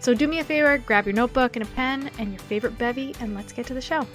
So do me a favor, grab your notebook and a pen and your favorite bevy, and let's get to the show.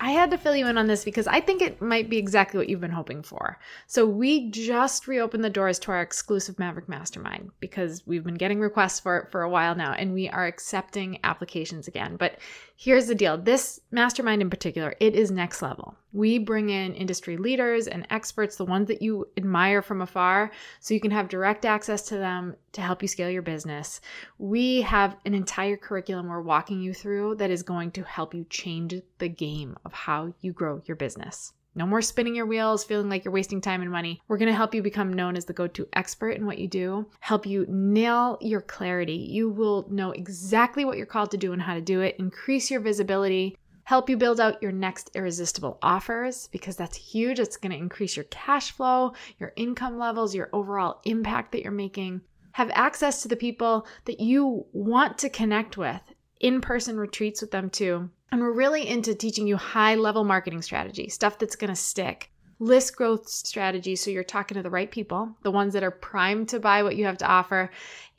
I had to fill you in on this because I think it might be exactly what you've been hoping for. So, we just reopened the doors to our exclusive Maverick Mastermind because we've been getting requests for it for a while now and we are accepting applications again. But here's the deal this mastermind in particular, it is next level. We bring in industry leaders and experts, the ones that you admire from afar, so you can have direct access to them to help you scale your business. We have an entire curriculum we're walking you through that is going to help you change the game of how you grow your business. No more spinning your wheels, feeling like you're wasting time and money. We're going to help you become known as the go to expert in what you do, help you nail your clarity. You will know exactly what you're called to do and how to do it, increase your visibility, help you build out your next irresistible offers because that's huge. It's going to increase your cash flow, your income levels, your overall impact that you're making. Have access to the people that you want to connect with, in person retreats with them too and we're really into teaching you high level marketing strategy, stuff that's going to stick. List growth strategy, so you're talking to the right people, the ones that are primed to buy what you have to offer,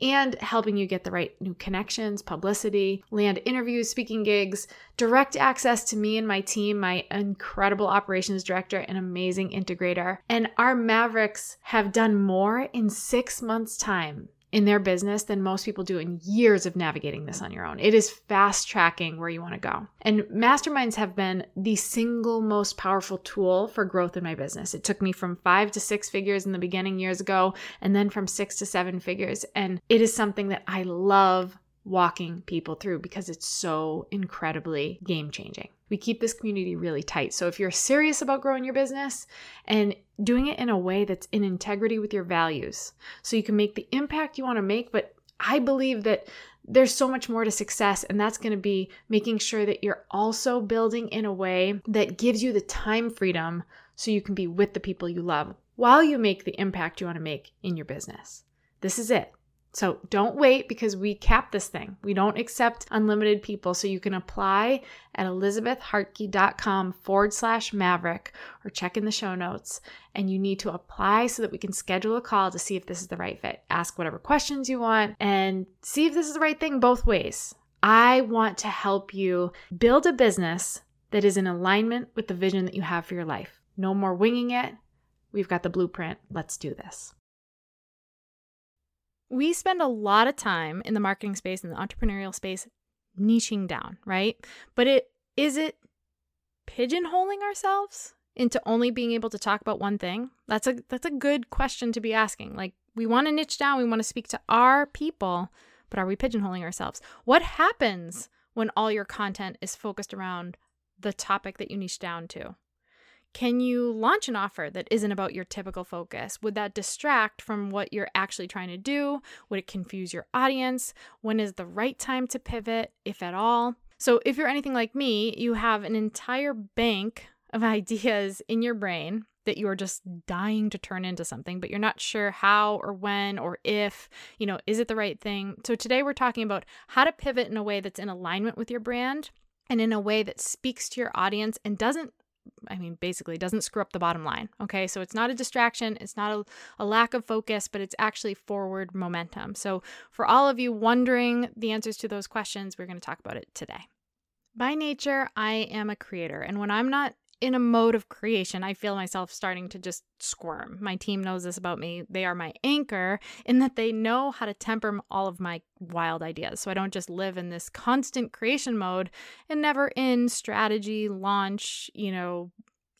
and helping you get the right new connections, publicity, land interviews, speaking gigs, direct access to me and my team, my incredible operations director and amazing integrator. And our Mavericks have done more in six months' time in their business than most people do in years of navigating this on your own. It is fast tracking where you want to go. And masterminds have been the single most powerful tool for growth in my business. It took me from five to six figures in the beginning years ago, and then from six to seven figures. And it is something that I love walking people through because it's so incredibly game changing. We keep this community really tight. So if you're serious about growing your business and doing it in a way that's in integrity with your values, so you can make the impact you want to make, but I believe that there's so much more to success, and that's going to be making sure that you're also building in a way that gives you the time freedom so you can be with the people you love while you make the impact you want to make in your business. This is it. So don't wait because we cap this thing. We don't accept unlimited people. So you can apply at elizabethhartke.com forward slash maverick or check in the show notes. And you need to apply so that we can schedule a call to see if this is the right fit. Ask whatever questions you want and see if this is the right thing both ways. I want to help you build a business that is in alignment with the vision that you have for your life. No more winging it. We've got the blueprint. Let's do this we spend a lot of time in the marketing space and the entrepreneurial space niching down, right? But it is it pigeonholing ourselves into only being able to talk about one thing? That's a that's a good question to be asking. Like we want to niche down, we want to speak to our people, but are we pigeonholing ourselves? What happens when all your content is focused around the topic that you niche down to? Can you launch an offer that isn't about your typical focus? Would that distract from what you're actually trying to do? Would it confuse your audience? When is the right time to pivot, if at all? So, if you're anything like me, you have an entire bank of ideas in your brain that you are just dying to turn into something, but you're not sure how or when or if, you know, is it the right thing? So, today we're talking about how to pivot in a way that's in alignment with your brand and in a way that speaks to your audience and doesn't I mean, basically doesn't screw up the bottom line. Okay. So it's not a distraction, it's not a, a, lack of focus, but it's actually forward momentum. So for all of you wondering the answers to those questions, we're going to talk about it today. By nature, I am a creator. And when I'm not in a mode of creation, I feel myself starting to just squirm. My team knows this about me. They are my anchor in that they know how to temper all of my wild ideas. So I don't just live in this constant creation mode and never in strategy, launch, you know,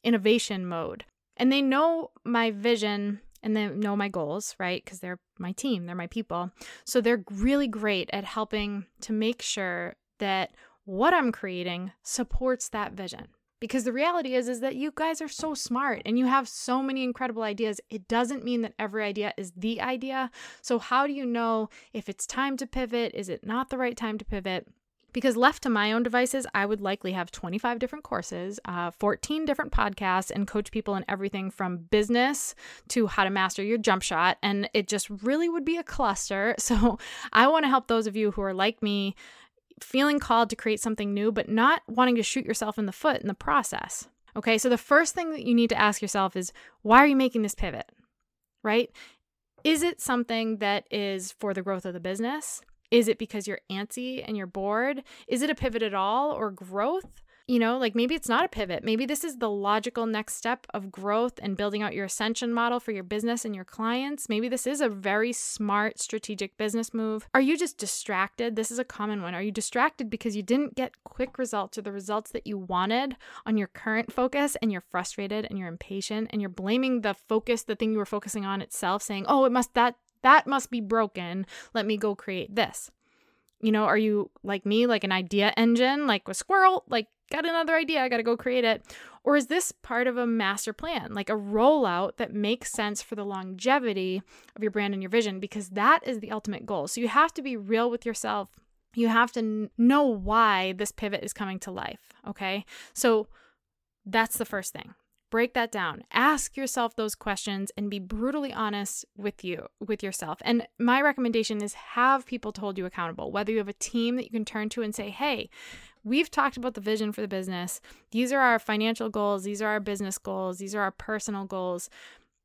innovation mode. And they know my vision and they know my goals, right? Because they're my team, they're my people. So they're really great at helping to make sure that what I'm creating supports that vision because the reality is is that you guys are so smart and you have so many incredible ideas it doesn't mean that every idea is the idea so how do you know if it's time to pivot is it not the right time to pivot because left to my own devices, I would likely have 25 different courses, uh, 14 different podcasts, and coach people in everything from business to how to master your jump shot. And it just really would be a cluster. So I want to help those of you who are like me feeling called to create something new, but not wanting to shoot yourself in the foot in the process. Okay, so the first thing that you need to ask yourself is why are you making this pivot? Right? Is it something that is for the growth of the business? Is it because you're antsy and you're bored? Is it a pivot at all or growth? You know, like maybe it's not a pivot. Maybe this is the logical next step of growth and building out your ascension model for your business and your clients. Maybe this is a very smart strategic business move. Are you just distracted? This is a common one. Are you distracted because you didn't get quick results or the results that you wanted on your current focus and you're frustrated and you're impatient and you're blaming the focus, the thing you were focusing on itself, saying, oh, it must, that, that must be broken. Let me go create this. You know, are you like me, like an idea engine, like a squirrel, like got another idea, I got to go create it? Or is this part of a master plan, like a rollout that makes sense for the longevity of your brand and your vision? Because that is the ultimate goal. So you have to be real with yourself. You have to know why this pivot is coming to life. Okay. So that's the first thing break that down ask yourself those questions and be brutally honest with you with yourself and my recommendation is have people to hold you accountable whether you have a team that you can turn to and say hey we've talked about the vision for the business. These are our financial goals, these are our business goals, these are our personal goals.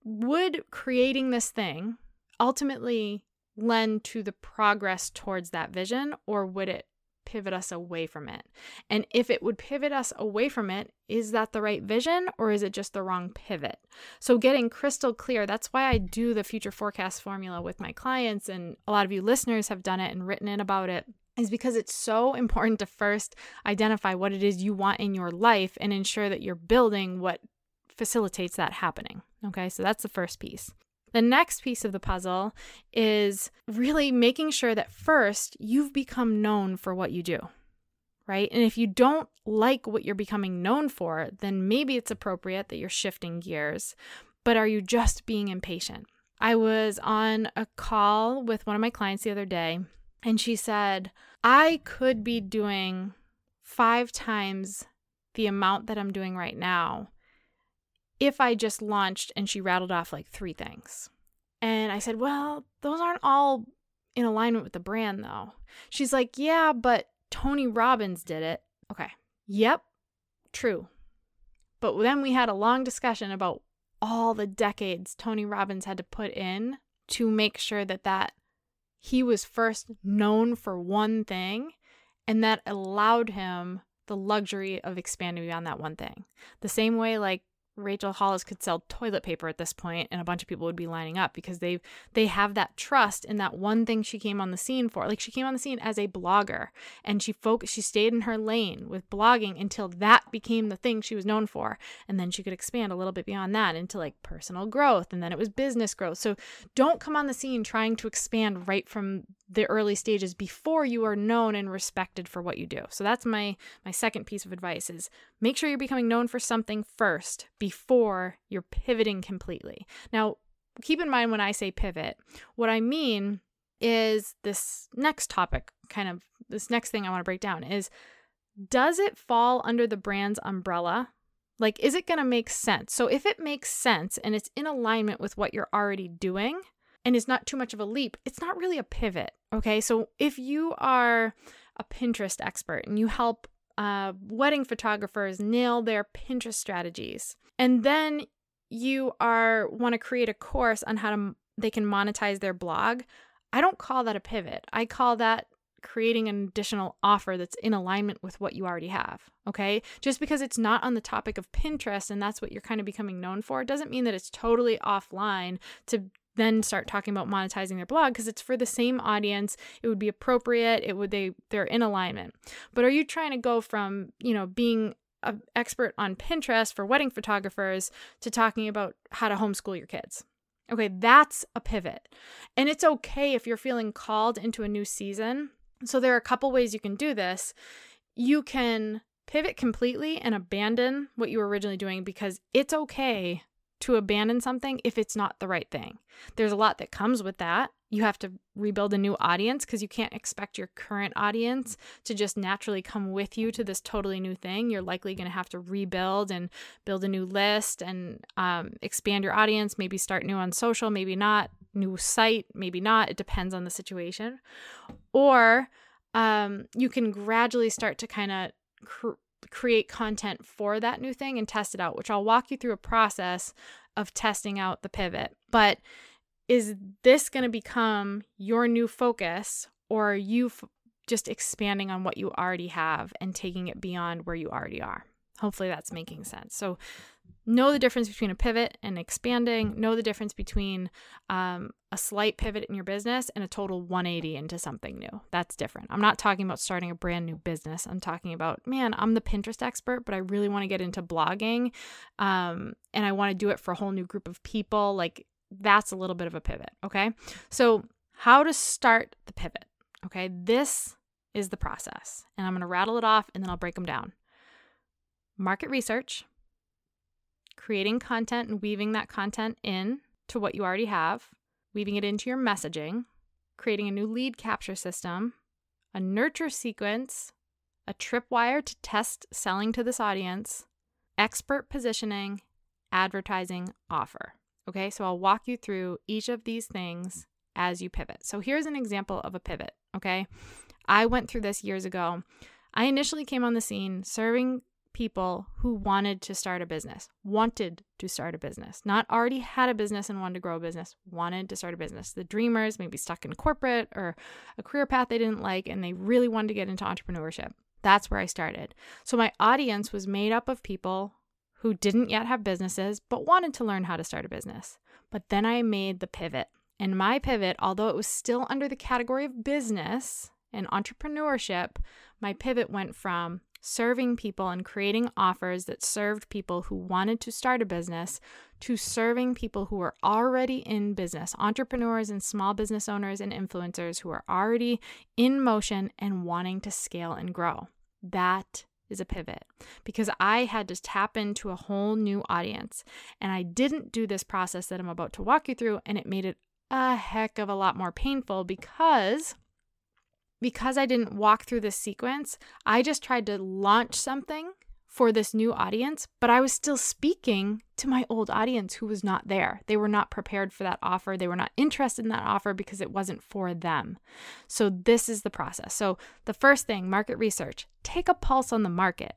Would creating this thing ultimately lend to the progress towards that vision, or would it pivot us away from it? And if it would pivot us away from it, is that the right vision or is it just the wrong pivot? So, getting crystal clear, that's why I do the future forecast formula with my clients. And a lot of you listeners have done it and written in about it is because it's so important to first identify what it is you want in your life and ensure that you're building what facilitates that happening. Okay, so that's the first piece. The next piece of the puzzle is really making sure that first you've become known for what you do, right? And if you don't like what you're becoming known for, then maybe it's appropriate that you're shifting gears. But are you just being impatient? I was on a call with one of my clients the other day, and she said, I could be doing five times the amount that I'm doing right now if I just launched and she rattled off like three things. And I said, Well, those aren't all in alignment with the brand though. She's like, Yeah, but Tony Robbins did it. Okay. Yep, true. But then we had a long discussion about all the decades Tony Robbins had to put in to make sure that that he was first known for one thing, and that allowed him the luxury of expanding beyond that one thing. The same way, like Rachel Hollis could sell toilet paper at this point and a bunch of people would be lining up because they they have that trust in that one thing she came on the scene for. Like she came on the scene as a blogger and she focused she stayed in her lane with blogging until that became the thing she was known for. And then she could expand a little bit beyond that into like personal growth and then it was business growth. So don't come on the scene trying to expand right from the early stages before you are known and respected for what you do. So that's my my second piece of advice is make sure you're becoming known for something first before you're pivoting completely. Now, keep in mind when I say pivot, what I mean is this next topic, kind of this next thing I want to break down is does it fall under the brand's umbrella? Like, is it going to make sense? So, if it makes sense and it's in alignment with what you're already doing, and is not too much of a leap, it's not really a pivot. Okay. So if you are a Pinterest expert and you help uh, wedding photographers nail their Pinterest strategies, and then you are want to create a course on how to they can monetize their blog, I don't call that a pivot. I call that creating an additional offer that's in alignment with what you already have. Okay. Just because it's not on the topic of Pinterest and that's what you're kind of becoming known for doesn't mean that it's totally offline to then start talking about monetizing their blog because it's for the same audience. It would be appropriate. It would they they're in alignment. But are you trying to go from you know being an expert on pinterest for wedding photographers to talking about how to homeschool your kids? Okay that's a pivot. And it's okay if you're feeling called into a new season. So there are a couple ways you can do this. You can pivot completely and abandon what you were originally doing because it's okay to abandon something if it's not the right thing. There's a lot that comes with that. You have to rebuild a new audience because you can't expect your current audience to just naturally come with you to this totally new thing. You're likely going to have to rebuild and build a new list and um, expand your audience, maybe start new on social, maybe not, new site, maybe not. It depends on the situation. Or um, you can gradually start to kind of cr- create content for that new thing and test it out, which I'll walk you through a process of testing out the pivot. But is this going to become your new focus or you f- just expanding on what you already have and taking it beyond where you already are? Hopefully that's making sense. So know the difference between a pivot and expanding. Know the difference between um, a slight pivot in your business and a total 180 into something new. That's different. I'm not talking about starting a brand new business. I'm talking about man i'm the pinterest expert but i really want to get into blogging um, and i want to do it for a whole new group of people. Like that's a little bit of a pivot okay? So how to start the pivot okay? This is the process and i'm going to rattle it off and then i'll break them down market research creating content and weaving that content in to what you already have, weaving it into your messaging, creating a new lead capture system, a nurture sequence, a tripwire to test selling to this audience, expert positioning, advertising, offer. Okay, so I'll walk you through each of these things as you pivot. So here's an example of a pivot. Okay, I went through this years ago. I initially came on the scene serving people who wanted to start a business, wanted to start a business, not already had a business and wanted to grow a business, wanted to start a business. The dreamers, maybe stuck in corporate or a career path they didn't like, and they really wanted to get into entrepreneurship. That's where I started. So my audience was made up of people who didn't yet have businesses but wanted to learn how to start a business. But then I made the pivot. And my pivot, although it was still under the category of business and entrepreneurship, my pivot went from serving people and creating offers that served people who wanted to start a business to serving people who were already in business, entrepreneurs and small business owners and influencers who are already in motion and wanting to scale and grow. That is a pivot because I had to tap into a whole new audience. And I didn't do this process that I'm about to walk you through, and it made it a heck of a lot more painful because because I didn't walk through this sequence, I just tried to launch something for this new audience, but I was still speaking to my old audience who was not there. They were not prepared for that offer. They were not interested in that offer because it wasn't for them. So, this is the process. So, the first thing market research take a pulse on the market.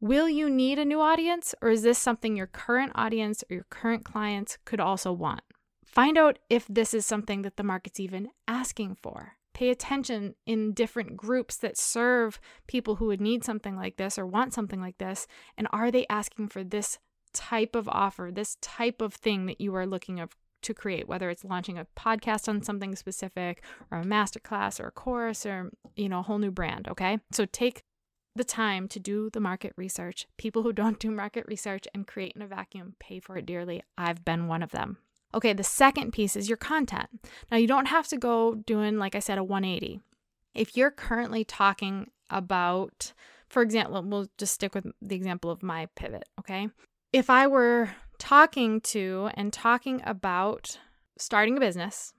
Will you need a new audience, or is this something your current audience or your current clients could also want? Find out if this is something that the market's even asking for pay attention in different groups that serve people who would need something like this or want something like this and are they asking for this type of offer this type of thing that you are looking of to create whether it's launching a podcast on something specific or a masterclass or a course or you know a whole new brand okay? So take the time to do the market research. People who don't do market research and create in a vacuum pay for it dearly. I've been one of them Okay, the second piece is your content. Now, you don't have to go doing, like I said, a 180. If you're currently talking about, for example, we'll just stick with the example of my pivot, okay? If I were talking to and talking about starting a business,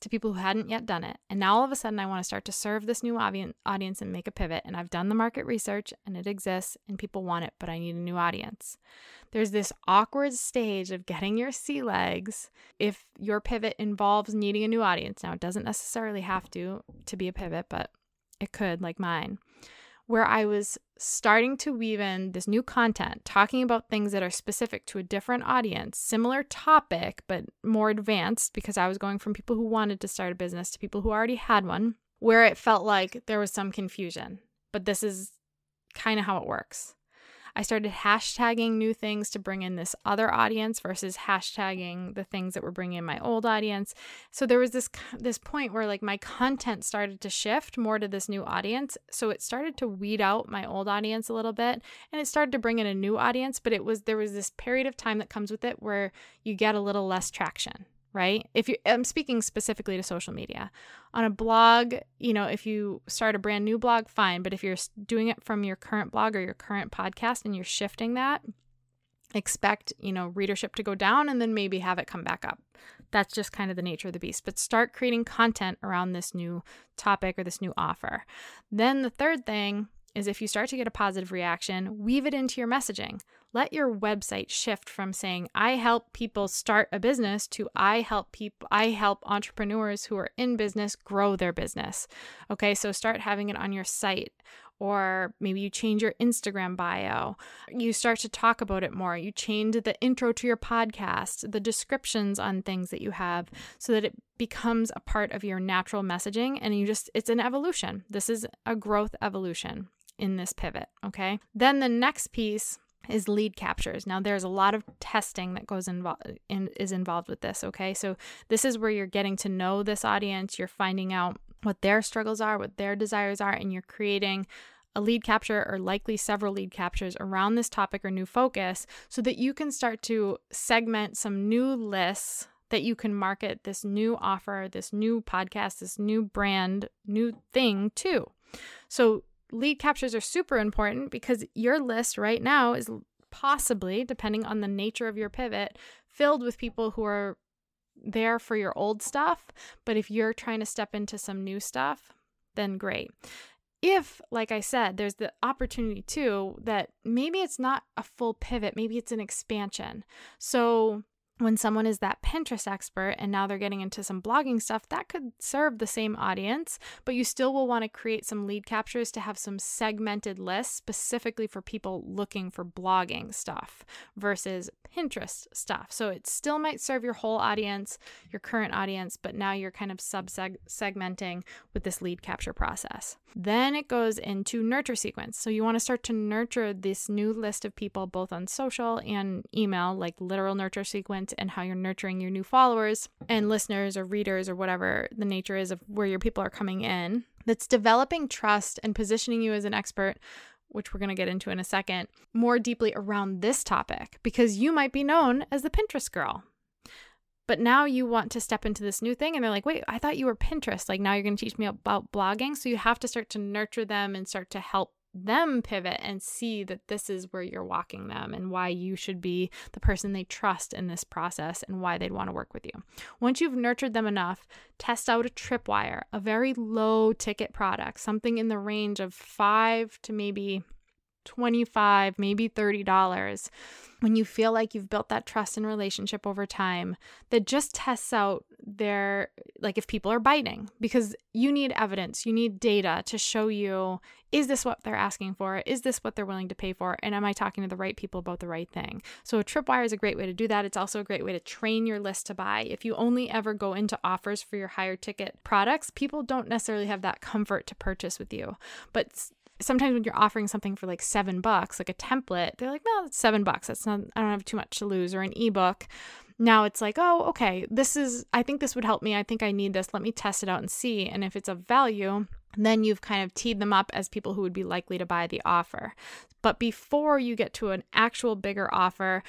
to people who hadn't yet done it. And now all of a sudden, I want to start to serve this new audience and make a pivot. And I've done the market research and it exists and people want it, but I need a new audience. There's this awkward stage of getting your sea legs if your pivot involves needing a new audience. Now, it doesn't necessarily have to to be a pivot, but it could, like mine where I was starting to weave in this new content, talking about things that are specific to a different audience, similar topic, but more advanced because I was going from people who wanted to start a business to people who already had one. where it felt like there was some confusion, but this is kind of how it works. I started hashtagging new things to bring in this other audience versus hashtagging the things that were bringing in my old audience. So there was this this point where like my content started to shift more to this new audience. So it started to weed out my old audience a little bit and it started to bring in a new audience, but it was there was this period of time that comes with it where you get a little less traction right? If you I'm speaking specifically to social media. On a blog, you know, if you start a brand new blog, fine, but if you're doing it from your current blog or your current podcast and you're shifting that, expect, you know, readership to go down and then maybe have it come back up. That's just kind of the nature of the beast. But start creating content around this new topic or this new offer. Then the third thing is if you start to get a positive reaction, weave it into your messaging. Let your website shift from saying I help people start a business to I help people I help entrepreneurs who are in business grow their business. Okay? So start having it on your site or maybe you change your Instagram bio. You start to talk about it more. You change the intro to your podcast, the descriptions on things that you have so that it becomes a part of your natural messaging and you just it's an evolution. This is a growth evolution in this pivot, okay? Then the next piece is lead captures. Now there's a lot of testing that goes involved in, is involved with this, okay? So this is where you're getting to know this audience, you're finding out what their struggles are, what their desires are, and you're creating a lead capture or likely several lead captures around this topic or new focus so that you can start to segment some new lists that you can market this new offer, this new podcast, this new brand, new thing to. So lead captures are super important because your list right now is possibly, depending on the nature of your pivot, filled with people who are there for your old stuff. But if you're trying to step into some new stuff, then great. If, like I said, there's the opportunity too that maybe it's not a full pivot, maybe it's an expansion. So when someone is that Pinterest expert and now they're getting into some blogging stuff, that could serve the same audience, but you still will want to create some lead captures to have some segmented lists specifically for people looking for blogging stuff versus Pinterest stuff. So it still might serve your whole audience, your current audience, but now you're kind of sub segmenting with this lead capture process. Then it goes into nurture sequence. So you want to start to nurture this new list of people both on social and email, like literal nurture sequence, and how you're nurturing your new followers and listeners or readers or whatever the nature is of where your people are coming in. That's developing trust and positioning you as an expert which we're going to get into in a second, more deeply around this topic because you might be known as the Pinterest girl. But now you want to step into this new thing and they're like, wait, I thought you were Pinterest. Like now you're going to teach me about blogging. So you have to start to nurture them and start to help them pivot and see that this is where you're walking them and why you should be the person they trust in this process and why they'd want to work with you. Once you've nurtured them enough, test out a tripwire, a very low ticket product, something in the range of 5 to maybe 25 maybe $30 when you feel like you've built that trust and relationship over time that just tests out their like if people are biting because you need evidence you need data to show you is this what they're asking for? Is this what they're willing to pay for? And am i talking to the right people about the right thing? So a tripwire is a great way to do that. It's also a great way to train your list to buy. If you only ever go into offers for your higher ticket products people don't necessarily have that comfort to purchase with you. But sometimes when you're offering something for like seven bucks, like a template, they're like, no, it's seven bucks. That's not, I don't have too much to lose. Or an ebook. Now it's like, oh, okay, this is, I think this would help me. I think I need this. Let me test it out and see. And if it's of value, then you've kind of teed them up as people who would be likely to buy the offer. But before you get to an actual bigger offer,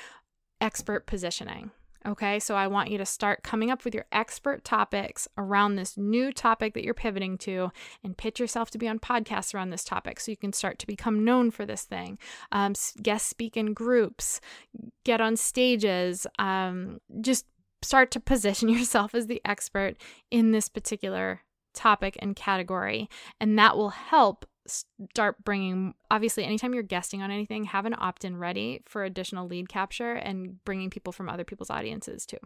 expert positioning. Okay, so I want you to start coming up with your expert topics around this new topic that you're pivoting to and pitch yourself to be on podcasts around this topic so you can start to become known for this thing. Um, guest speak in groups, get on stages, um, just start to position yourself as the expert in this particular topic and category. And that will help start bringing obviously anytime you're guesting on anything have an opt-in ready for additional lead capture and bringing people from other people's audiences too.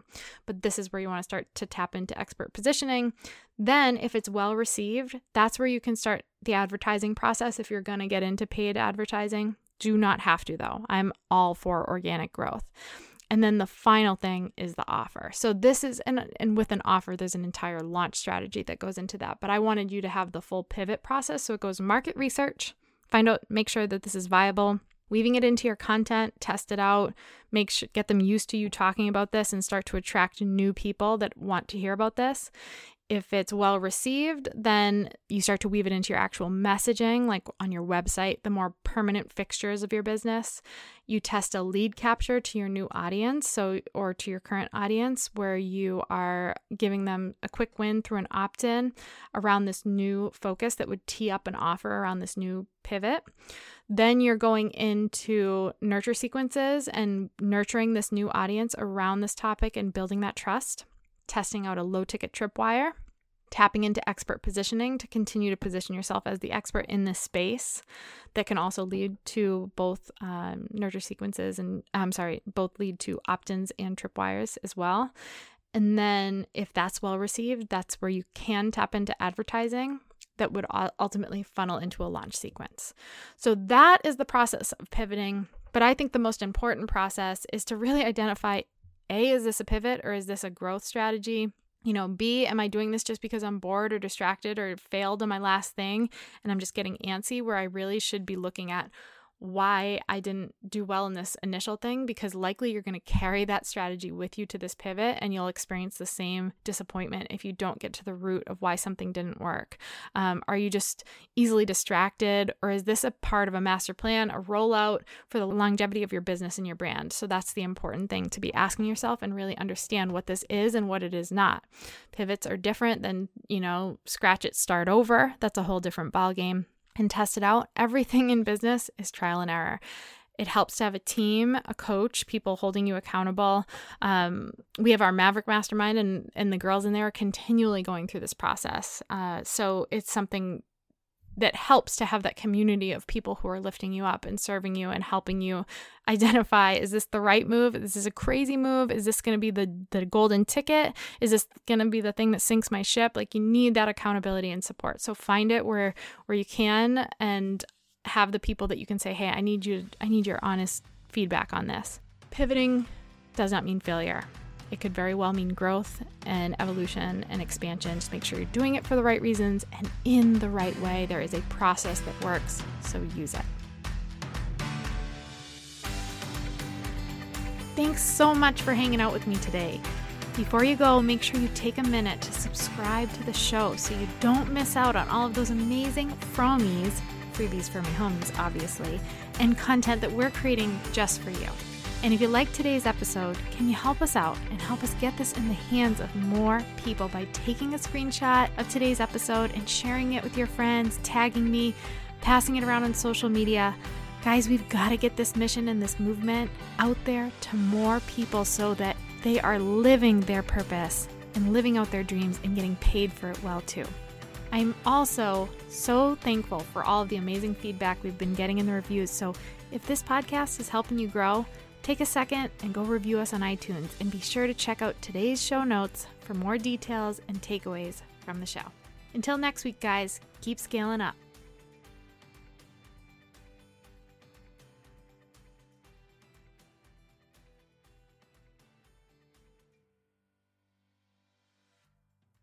But this is where you want to start to tap into expert positioning. Then if it's well received that's where you can start the advertising process if you're going to get into paid advertising. Do not have to though. I'm all for organic growth And then the final thing is the offer. So this is and and with an offer there's an entire launch strategy that goes into that. But I wanted you to have the full pivot process. So it goes market research, find out make sure that this is viable, weaving it into your content, test it out, make sure get them used to you talking about this and start to attract new people that want to hear about this. If it's well received, then you start to weave it into your actual messaging, like on your website, the more permanent fixtures of your business. You test a lead capture to your new audience, so or to your current audience, where you are giving them a quick win through an opt in around this new focus that would tee up an offer around this new pivot. Then you're going into nurture sequences and nurturing this new audience around this topic and building that trust testing out a low ticket tripwire, tapping into expert positioning to continue to position yourself as the expert in this space that can also lead to both um, nurture sequences and I'm sorry, both lead to opt ins and tripwires as well. And then, if that's well received, that's where you can tap into advertising that would ultimately funnel into a launch sequence. So, that is the process of pivoting. But I think the most important process is to really identify a, is this a pivot or is this a growth strategy? You know, B, am I doing this just because I'm bored or distracted or failed on my last thing and I'm just getting antsy where I really should be looking at why I didn't do well in this initial thing because likely you're going to carry that strategy with you to this pivot and you'll experience the same disappointment if you don't get to the root of why something didn't work. Um, are you just easily distracted or is this a part of a master plan, a rollout for the longevity of your business and your brand? So that's the important thing to be asking yourself and really understand what this is and what it is not. Pivots are different than, you know, scratch it, start over. That's a whole different ballgame and test it out. Everything in business is trial and error. It helps to have a team, a coach, people holding you accountable. Um, we have our Maverick Mastermind, and and the girls in there are continually going through this process. Uh, so it's something that helps to have that community of people who are lifting you up and serving you and helping you identify is this the right move? This is a crazy move. Is this going to be the the golden ticket? Is this going to be the thing that sinks my ship? Like you need that accountability and support. So find it where where you can and have the people that you can say hey i need you i need your honest feedback on this. Pivoting does not mean failure it could very well mean growth and evolution and expansion. Just make sure you're doing it for the right reasons and in the right way. There is a process that works, so use it. Thanks so much for hanging out with me today. Before you go, make sure you take a minute to subscribe to the show so you don't miss out on all of those amazing fromies, freebies for my homies, obviously, and content that we're creating just for you. And if you like today's episode, can you help us out and help us get this in the hands of more people by taking a screenshot of today's episode and sharing it with your friends, tagging me, passing it around on social media? Guys, we've got to get this mission and this movement out there to more people so that they are living their purpose and living out their dreams and getting paid for it well too. I'm also so thankful for all of the amazing feedback we've been getting in the reviews. So if this podcast is helping you grow, Take a second and go review us on iTunes and be sure to check out today's show notes for more details and takeaways from the show. Until next week, guys, keep scaling up.